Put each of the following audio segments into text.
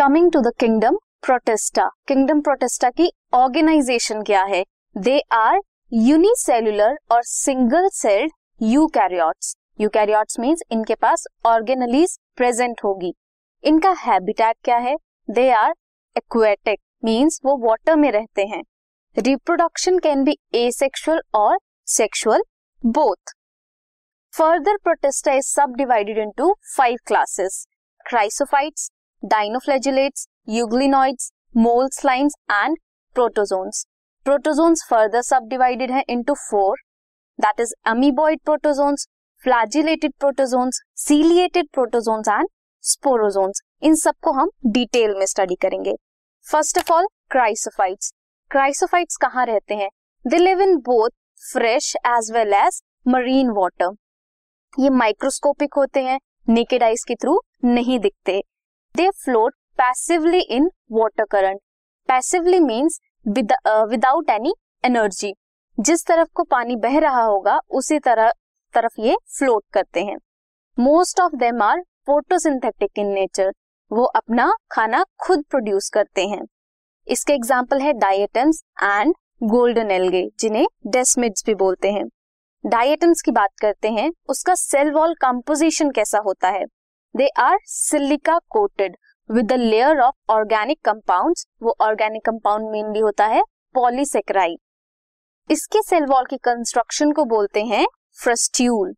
Coming to the kingdom protista kingdom protista की organisation क्या है? दे आर यूनिसेल्युलर और single celled eukaryotes eukaryotes means इनके पास ऑर्गेनलीज प्रेजेंट होगी। इनका हैबिटेट क्या है? दे आर एक्वेटिक मींस वो वाटर में रहते हैं। रिप्रोडक्शन कैन बी एसेक्सुअल और sexual both further protista is subdivided into five classes chrysophytes dinoflagellates euglenoids mould slimes and protozoans protozoans further subdivided है into four that is amoeboid protozoans flagellated protozoans ciliated protozoans and sporozoans इन सबको हम detail में study करेंगे. First of all chrysophytes chrysophytes कहाँ रहते हैं? They live in both fresh as well as marine water ये microscopic होते हैं नेकेड आइज़ के थ्रू नहीं दिखते. They float passively in water current passively means without any energy जिस तरफ़ को पानी बह रहा होगा, उसी तरह, तरफ़ ये फ्लोट करते हैं। Most of them are photosynthetic in nature वो अपना खाना खुद प्रोड्यूस करते हैं। इसके एग्ज़ाम्पल है डायटम्स एंड गोल्डन एल्गे जिन्हें डेस्मिड्स भी बोलते हैं। डायटम्स की बात करते हैं, उसका सेल वॉल कंपोजिशन कैसा होता है? They are silica coated with layer of organic compounds वो ऑर्गेनिक कंपाउंड मेनली होता है पॉलीसेक्राइड इसके सेल वॉल की कंस्ट्रक्शन को बोलते हैं फ्रस्ट्यूल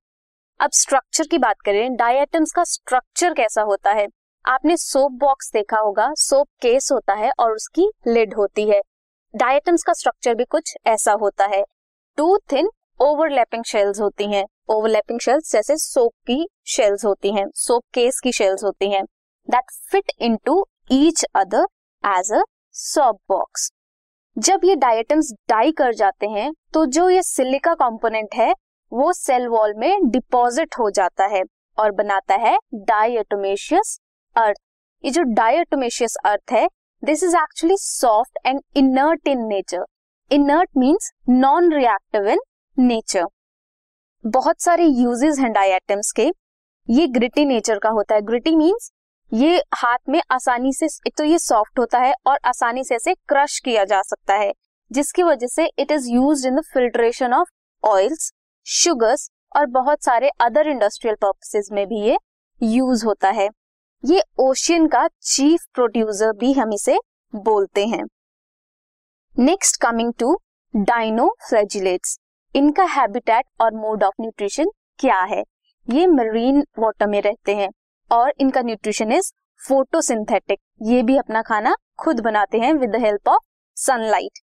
अब स्ट्रक्चर की बात करें डायटम्स का स्ट्रक्चर कैसा होता है? आपने सोप बॉक्स देखा होगा सोप केस होता है और उसकी लिड होती है। डायटम्स का स्ट्रक्चर भी कुछ ऐसा होता है। टू थिन ओवरलैपिंग शेल्स होती हैं। ओवरलैपिंग शेल्स जैसे सोप की शेल्स होती हैं सोप केस की शेल्स होती हैं that fit into each other as a soap box जब ये डायटम्स डाई कर जाते हैं तो जो ये सिलिका कंपोनेंट है, वो सेल वॉल में डिपॉजिट हो जाता है और बनाता है डायटोमेशियस अर्थ ये जो डायटोमेशियस अर्थ है this is actually soft and inert in nature inert means non reactive in nature बहुत सारे यूजेस हैं डायटम्स के ये ग्रिटी नेचर का होता है। ग्रिटी मीन्स ये हाथ में आसानी से, एक तो ये सॉफ्ट होता है और आसानी से इसे क्रश किया जा सकता है, जिसकी वजह से it is use in the filtration of oils sugars और बहुत सारे अदर इंडस्ट्रियल पर्पसेस में भी ये यूज़ होता है। ये ओशियन का चीफ प्रोड्यूसर भी हम इसे बोलते हैं। नेक्स्ट कमिंग टू डाइनोफ्लैजिलेट्स इनका हैबिटेट और मोड ऑफ़ न्यूट्रिशन क्या है? ये मरीन वाटर में रहते हैं और इनका न्यूट्रिशन इज़ फोटोसिंथेटिक ये भी अपना खाना खुद बनाते हैं with the help of sunlight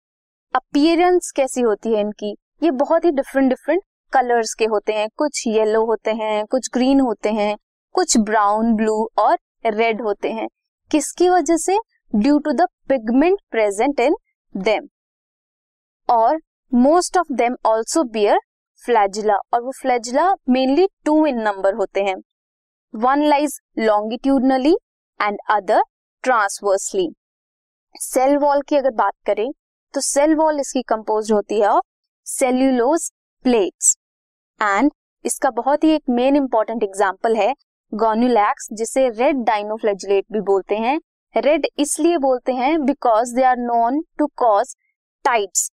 appearance कैसी होती है इनकी? ये बहुत ही डिफरेंट डिफरेंट कलर्स के होते हैं। कुछ येलो होते हैं, कुछ ग्रीन होते हैं, कुछ ब्राउन ब्लू और रेड होते हैं। किसकी वजह से? Due to the pigment present in them और most of them also bear flagella और वो flagella mainly two in number होते हैं। One lies longitudinally and other transversely cell wall की अगर बात करें तो सेल वॉल इसकी कंपोज होती है ऑफ़ सेल्यूलोज प्लेट्स एंड इसका बहुत ही एक मेन इंपॉर्टेंट एग्ज़ाम्पल है गोन्यूलैक्स जिसे रेड डाइनोफ्लेजिलेट भी बोलते हैं। रेड इसलिए बोलते हैं because they are known to cause tides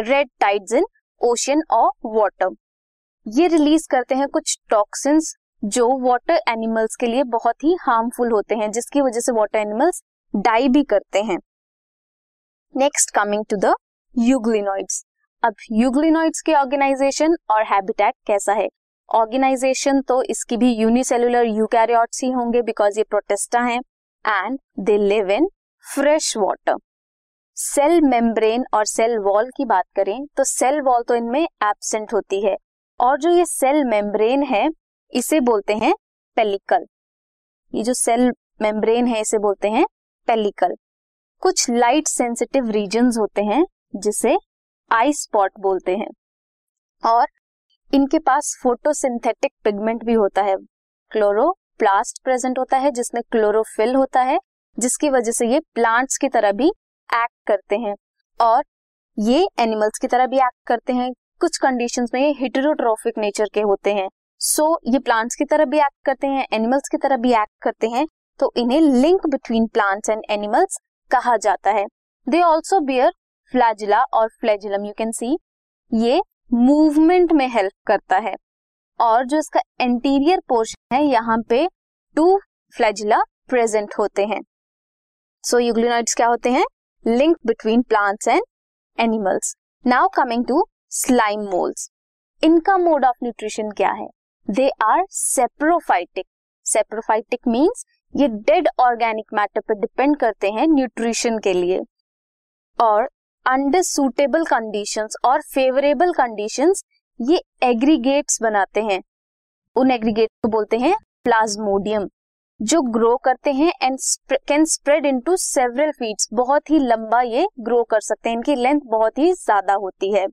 red tides in ocean और वाटर ये रिलीज़ करते हैं कुछ टॉक्सिन्स जो वाटर एनिमल्स के लिए बहुत ही हार्मफुल होते हैं, जिसकी वजह से वाटर एनिमल्स डाई भी करते हैं। Next coming to the euglenoids अब यूग्लिनॉइड्स के ऑर्गेनाइजेशन और हैबिटेट कैसा है? ऑर्गेनाइजेशन तो इसकी भी यूनिसेलुलर यूकैरियोट्स ही होंगे बिकॉज़ ये प्रोटेस्टा हैं and they live in fresh water cell membrane और सेल वॉल की बात करें तो सेल वॉल तो इनमें एबसेंट होती है। और जो ये सेल मेम्ब्रेन है, इसे बोलते हैं पेलिकल ये जो सेल मेम्ब्रेन है, इसे बोलते हैं पेलिकल कुछ लाइट सेंसिटिव रीजन होते हैं, जिसे आई स्पॉट बोलते हैं। और इनके पास फोटोसिंथेटिक पिगमेंट भी होता है। क्लोरोप्लास्ट प्रेजेंट होता है, जिसमें क्लोरोफिल होता है, जिसकी वजह से ये प्लांट्स की तरह भी एक्ट करते हैं। और ये एनिमल्स की तरह भी एक्ट करते हैं। कुछ कंडीशंस में ये हिटेरोट्रोफिक नेचर के होते हैं। सो so, ये प्लांट्स की तरह भी एक्ट करते हैं एनिमल्स की तरह भी एक्ट करते हैं। तो इन्हें link between plants and animals कहा जाता है। दे ऑल्सो बियर फ्लैजिला और फ्लैजिलम यू कैन सी ये मूवमेंट में हेल्प करता है। और जो इसका एंटीरियर पोर्शन है यहाँ पे टू फ्लैजिला प्रेजेंट होते हैं। सो so, यूग्लिनॉइड्स क्या होते हैं? Link between plants and animals now coming to slime moulds इनका मोड ऑफ़ न्यूट्रिशन क्या है? They are saprophytic saprophytic means ये डेड ऑर्गेनिक मैटर पर डिपेंड करते हैं न्यूट्रिशन के लिए. और अंडर सुटेबल कंडीशंस और फेवरेबल कंडीशंस ये एग्रीगेट्स बनाते हैं. उन एग्रीगेट को बोलते हैं प्लाज्मोडियम जो ग्रो करते हैं and can spread into several feets बहुत ही लंबा ये ग्रो कर सकते हैं। इनकी लेंथ बहुत ही ज़्यादा होती है।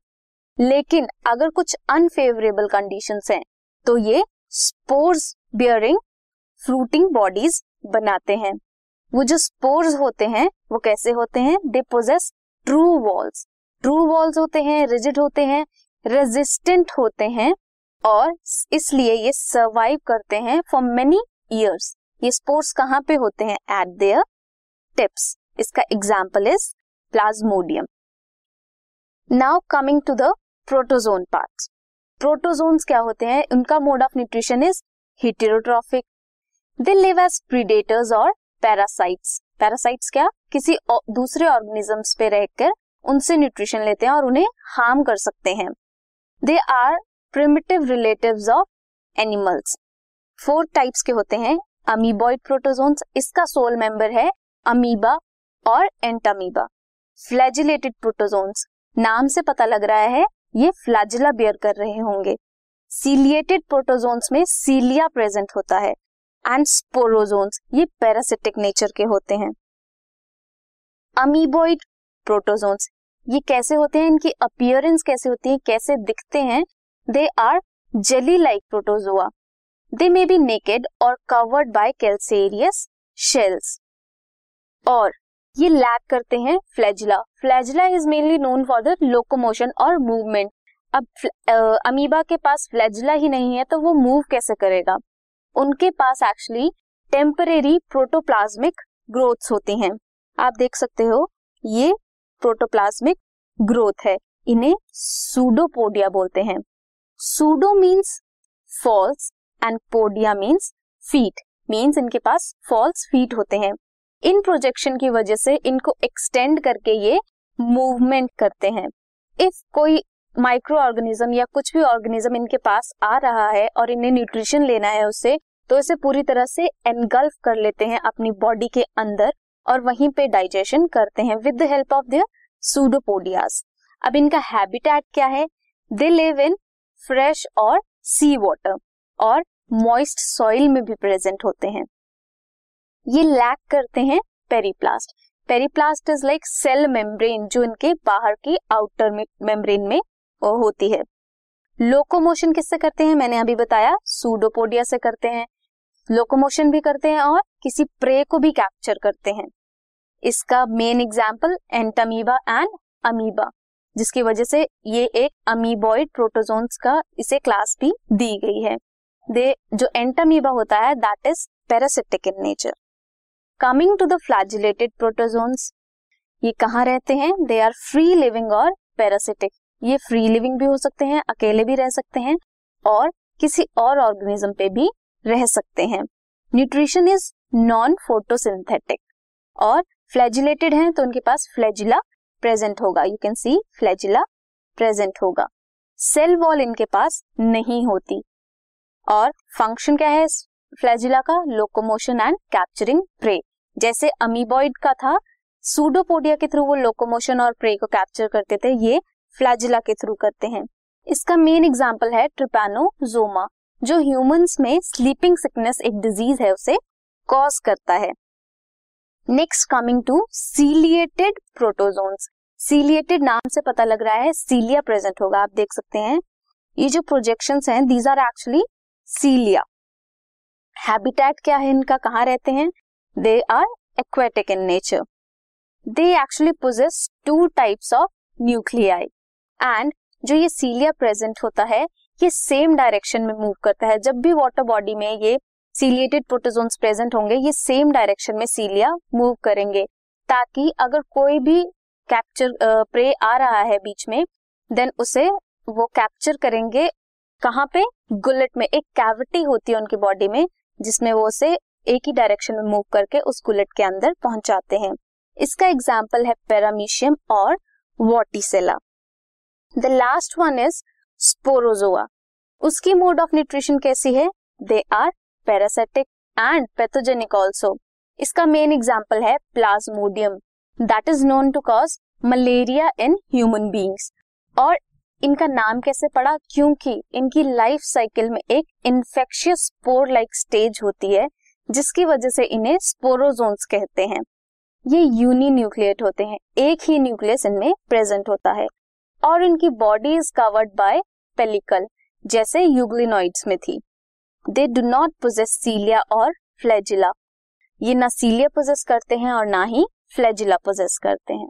लेकिन अगर कुछ अनफेवरेबल कंडीशन हैं तो ये स्पोर्स बियरिंग फ्रूटिंग बॉडीज बनाते हैं। वो जो स्पोर्स होते हैं, वो कैसे होते हैं? They possess true walls true walls होते हैं रिजिड होते हैं रेजिस्टेंट होते हैं और इसलिए ये सर्वाइव करते हैं फॉर मेनी ईयर्स ये स्पोर्स कहाँ पे होते हैं? एट देयर टिप्स इसका example is Plasmodium now coming to the protozoan part protozoans क्या होते हैं? उनका mode of nutrition is heterotrophic they live as predators और पैरासाइट्स पैरासाइट्स क्या? किसी दूसरे ऑर्गेनिजम्स पे रहकर उनसे न्यूट्रिशन लेते हैं और उन्हें हार्म कर सकते हैं. They are primitive relatives of animals four types के होते हैं. अमीबॉइड प्रोटोजोन्स इसका सोल मेंबर है अमीबा और एंटामीबा। फ्लैजिलेटेड प्रोटोजोन्स, नाम से पता लग रहा है, ये फ्लैजिला बियर कर रहे होंगे। सीलिएटेड प्रोटोजोन्स में सीलिया प्रेजेंट होता है एंड स्पोरोजोन्स, ये पैरासिटिक नेचर के होते हैं। अमीबॉइड प्रोटोजोन्स, ये कैसे होते हैं? इनकी अपियरेंस कैसे होती है? कैसे दिखते हैं? They are jelly like protozoa. They may be naked और कवर्ड बाय कैल्सेरियस शेल्स और ये लैक करते हैं flagella flagella is mainly known for the locomotion और मूवमेंट अब अमीबा के पास फ्लैजिला ही नहीं है तो वो मूव कैसे करेगा? उनके पास एक्चुअली टेम्परेरी प्रोटोप्लाज्मिक ग्रोथ्स होती हैं। आप देख सकते हो, ये प्रोटोप्लाज्मिक ग्रोथ है। इन्हें सूडोपोडिया बोलते हैं। Pseudo means false and podia means feet means इनके पास फॉल्स फीट होते हैं। इन प्रोजेक्शन की वजह से इनको एक्सटेंड करके ये मूवमेंट करते हैं। इफ़ कोई माइक्रो ऑर्गेनिज्म या कुछ भी ऑर्गेनिज्म इनके पास आ रहा है और इन्हें न्यूट्रिशन लेना है उससे तो इसे पूरी तरह से एनगल्फ कर लेते हैं अपनी बॉडी के अंदर और वहीं पे डाइजेशन करते हैं with the help of their pseudopodias अब इनका हैबिटेट क्या है? दे लिव इन फ्रेश और सी वाटर और मॉइस्ट सॉइल में भी प्रेजेंट होते हैं। ये लैक करते हैं periplast periplast is like cell membrane जो इनके बाहर की आउटर मेम्ब्रेन में होती है। लोकोमोशन किससे करते हैं? मैंने अभी बताया सूडोपोडिया से करते हैं। लोकोमोशन भी करते हैं और किसी प्रे को भी कैप्चर करते हैं। इसका main example entamoeba and amoeba जिसकी वजह से ये एक अमीबॉइड प्रोटोजोन्स का इसे क्लास भी दी गई है। दे, जो एंटामीबा होता है that is parasitic in nature coming to the flagellated protozoans ये कहाँ रहते हैं? दे आर फ्री लिविंग और पैरासिटिक ये फ्री लिविंग भी हो सकते हैं, अकेले भी रह सकते हैं, और किसी और ऑर्गेनिज्म पे भी रह सकते हैं. न्यूट्रिशन इज़ नॉन फोटोसिंथेटिक और फ्लैजिलेटेड हैं तो उनके पास फ्लैजिला प्रेजेंट होगा. You can see flagella present होगा. सेल वॉल इनके पास नहीं होती. और फ़ंक्शन क्या है फ्लैजिला का? लोकोमोशन एंड कैप्चरिंग प्रे जैसे अमीबॉइड का था सूडोपोडिया के थ्रू वो लोकोमोशन और प्रे को कैप्चर करते थे, ये फ्लैजिला के थ्रू करते हैं। इसका मेन एग्ज़ाम्पल है ट्रिपैनोजोमा जो ह्यूमंस में स्लीपिंग सिकनेस एक डिज़ीज़ है, उसे कॉज करता है। Next coming to ciliated protozoans ciliated नाम से पता लग रहा है सीलिया प्रेजेंट होगा, आप देख सकते हैं। ये जो प्रोजेक्शन हैं these are actually cilia habitat क्या है इनका? कहाँ रहते हैं? They are aquatic in nature they actually possess two types of nuclei and जो ये सीलिया प्रेजेंट होता है, ये सेम डायरेक्शन में मूव करता है। जब भी वाटर बॉडी में ये सीलिएटेड प्रोटोजोन्स प्रेजेंट होंगे, ये सेम डायरेक्शन में सीलिया मूव करेंगे। ताकि अगर कोई भी कैप्चर प्रे आ रहा है बीच में देन उसे वो कैप्चर करेंगे कहाँ पे? गुलेट में। एक कैविटी होती है उनकी बॉडी में, जिसमें वो उसे एक ही डायरेक्शन में मूव करके उस गुलेट के अंदर पहुंचाते हैं। इसका एग्ज़ाम्पल है पैरामीशियम और vorticella the last one is sporozoa उसकी मोड ऑफ़ न्यूट्रिशन कैसी है? They are parasitic and pathogenic also इसका मेन एग्ज़ाम्पल है plasmodium that is known to cause malaria in human beings और इनका नाम कैसे पड़ा? क्योंकि इनकी लाइफ साइकिल में एक इन्फेक्शियस स्पोर लाइक स्टेज होती है, जिसकी वजह से इन्हें स्पोरोजोन्स कहते हैं। ये यूनी न्यूक्लियट होते हैं। एक ही न्यूक्लियस इनमें प्रेजेंट होता है। और इनकी body is covered by pellicle जैसे यूग्लिनॉइड्स में थी। They do not possess cilia और फ्लैजिला ये ना सीलिया पोजेस करते हैं और ना ही फ्लैजिला पोजेस करते हैं।